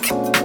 music.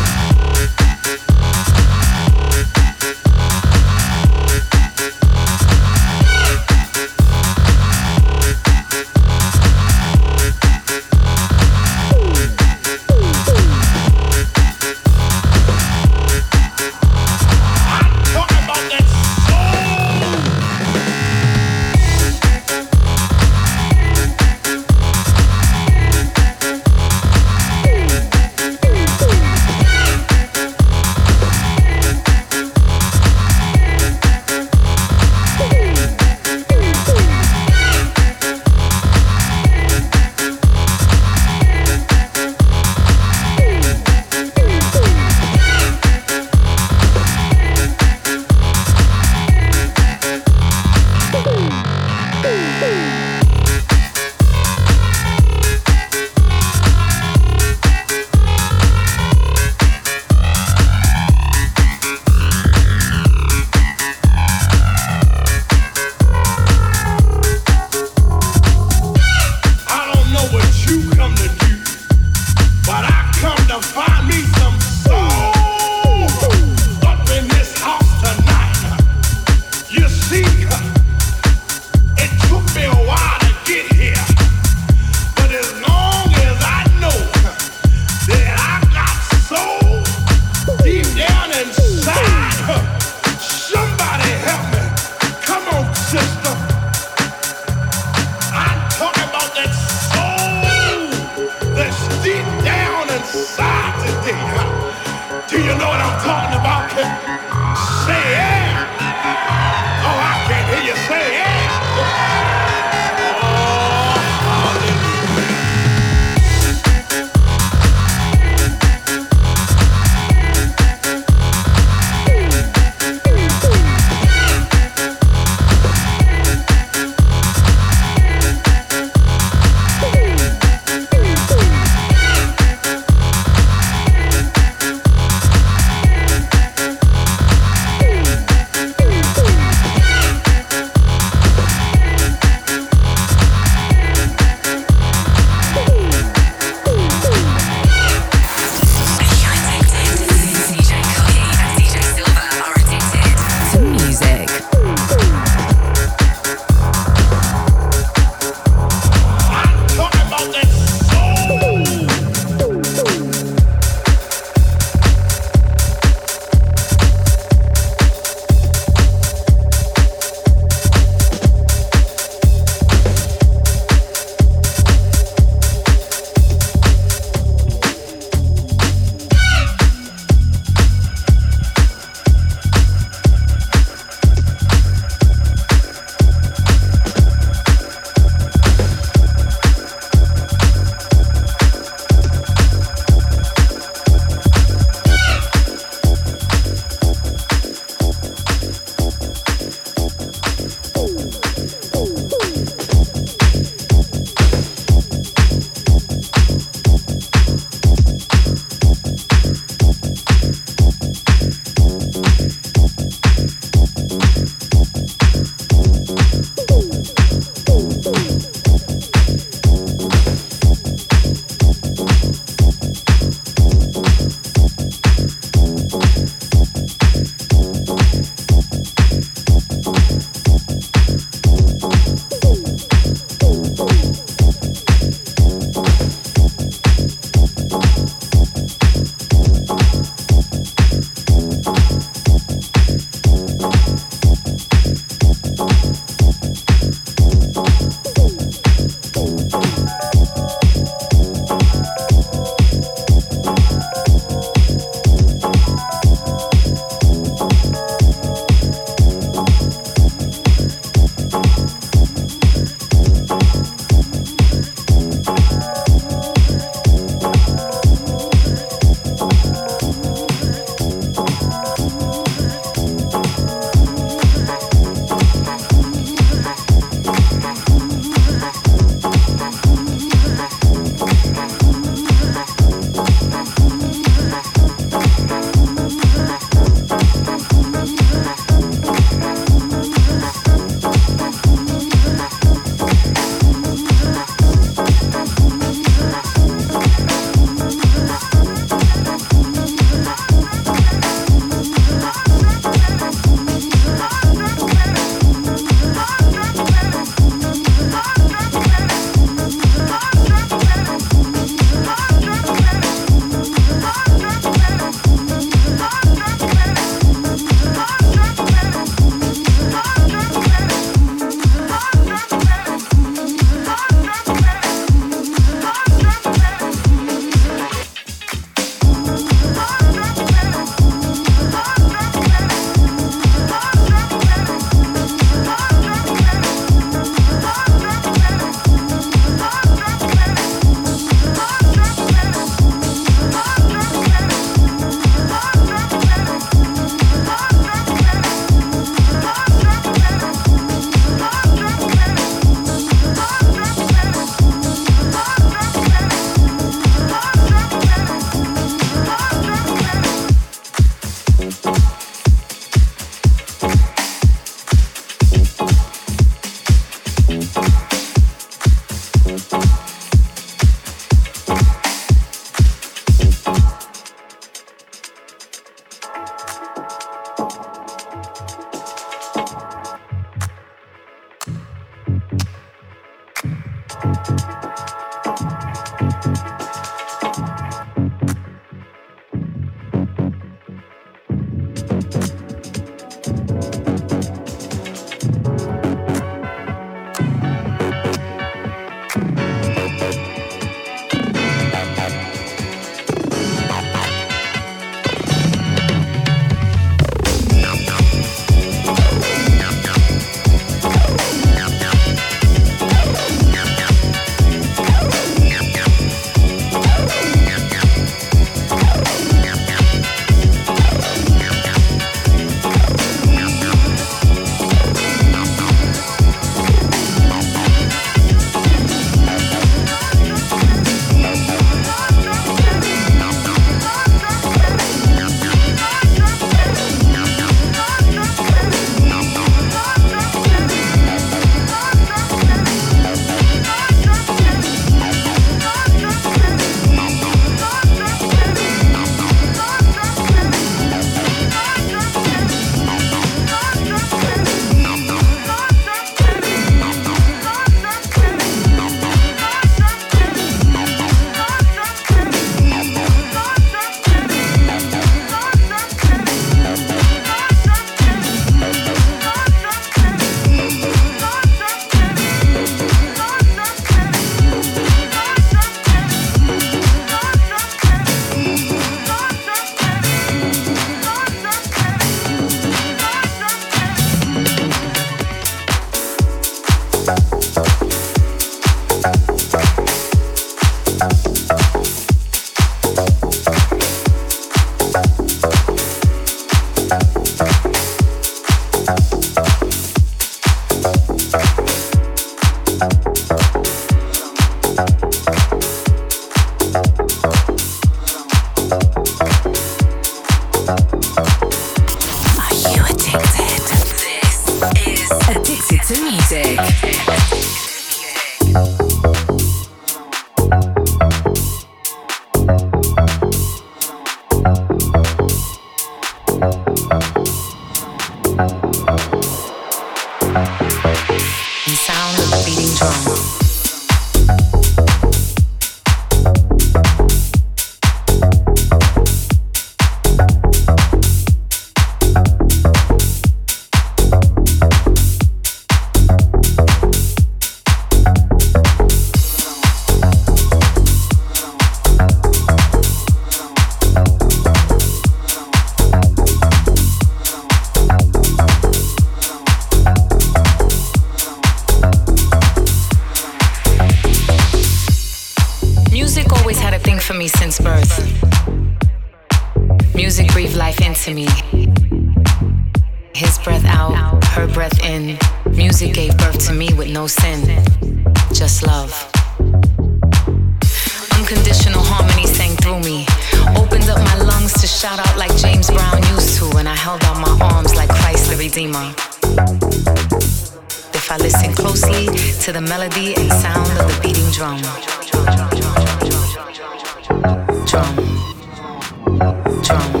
And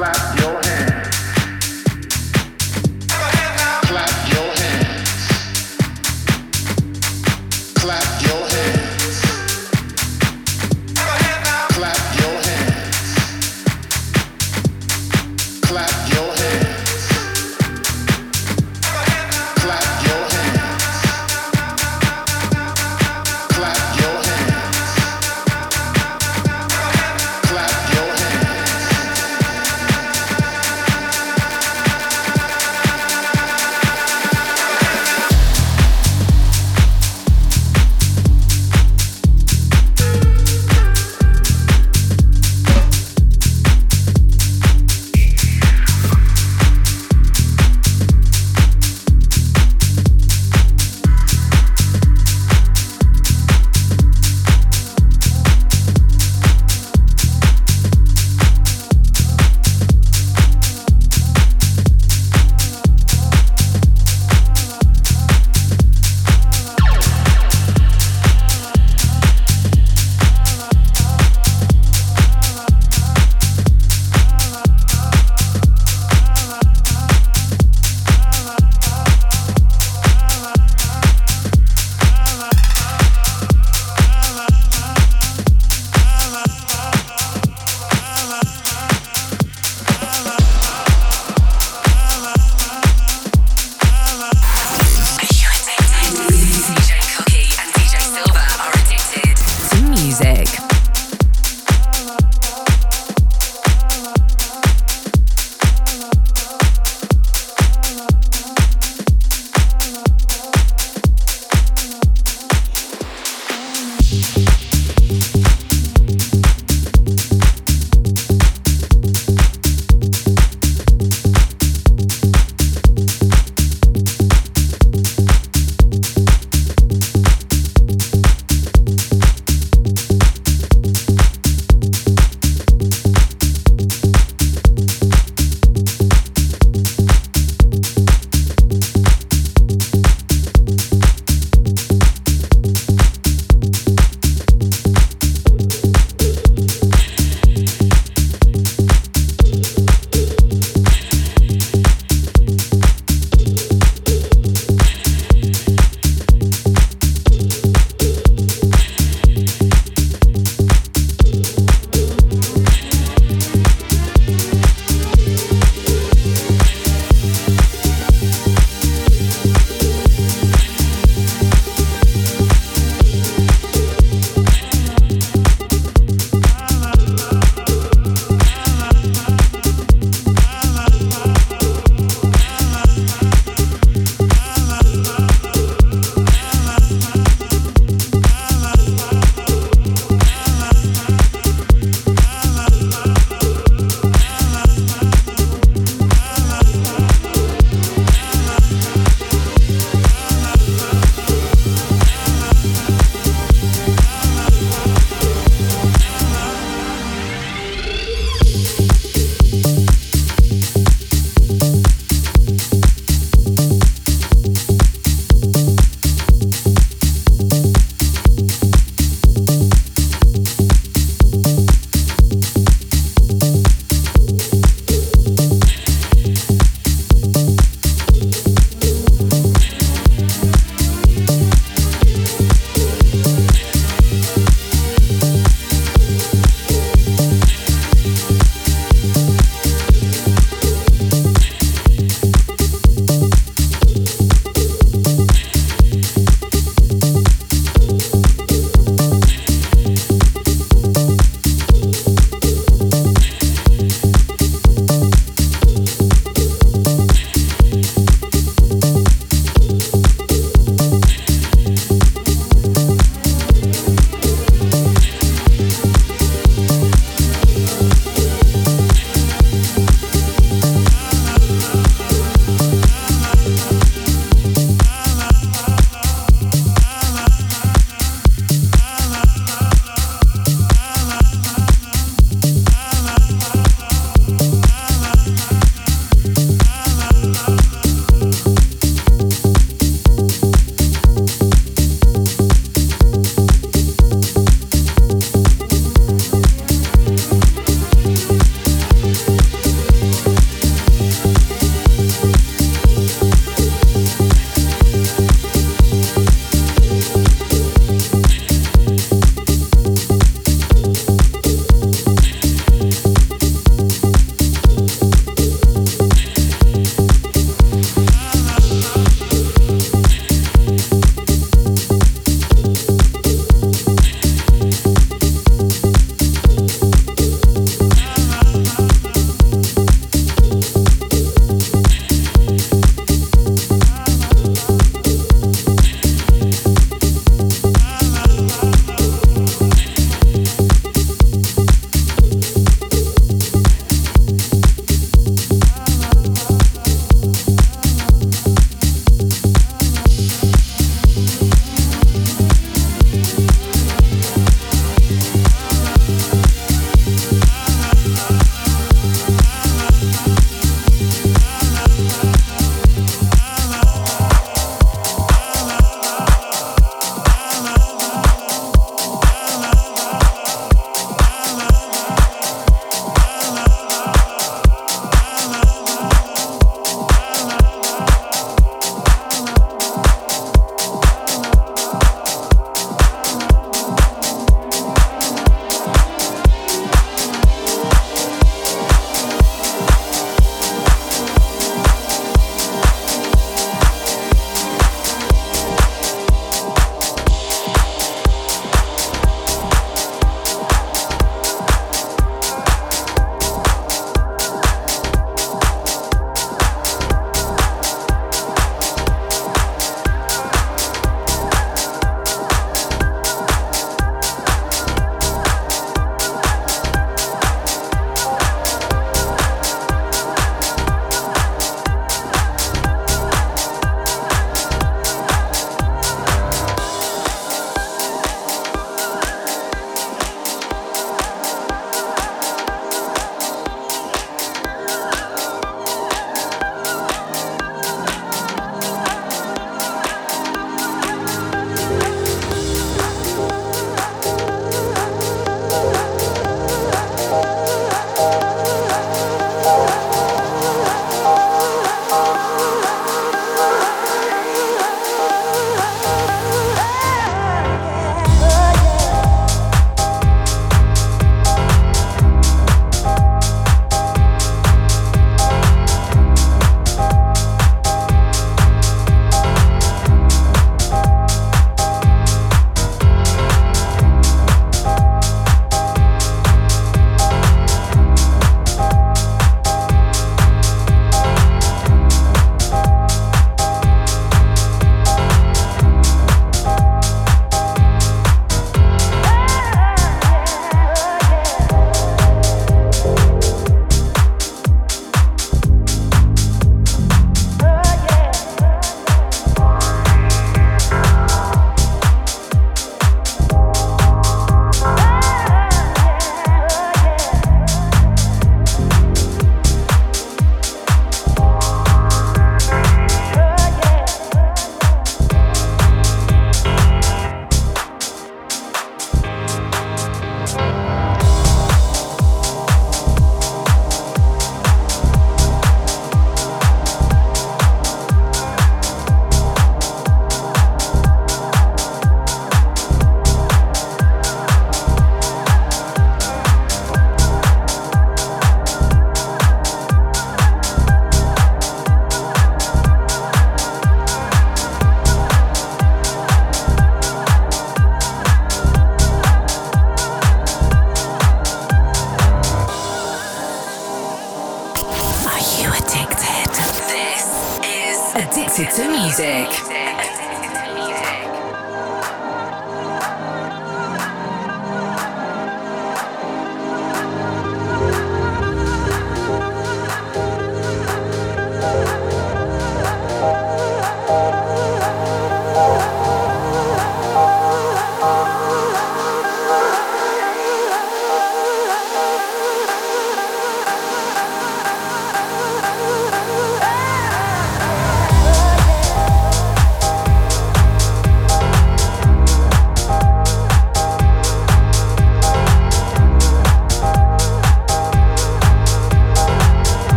clap your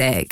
music.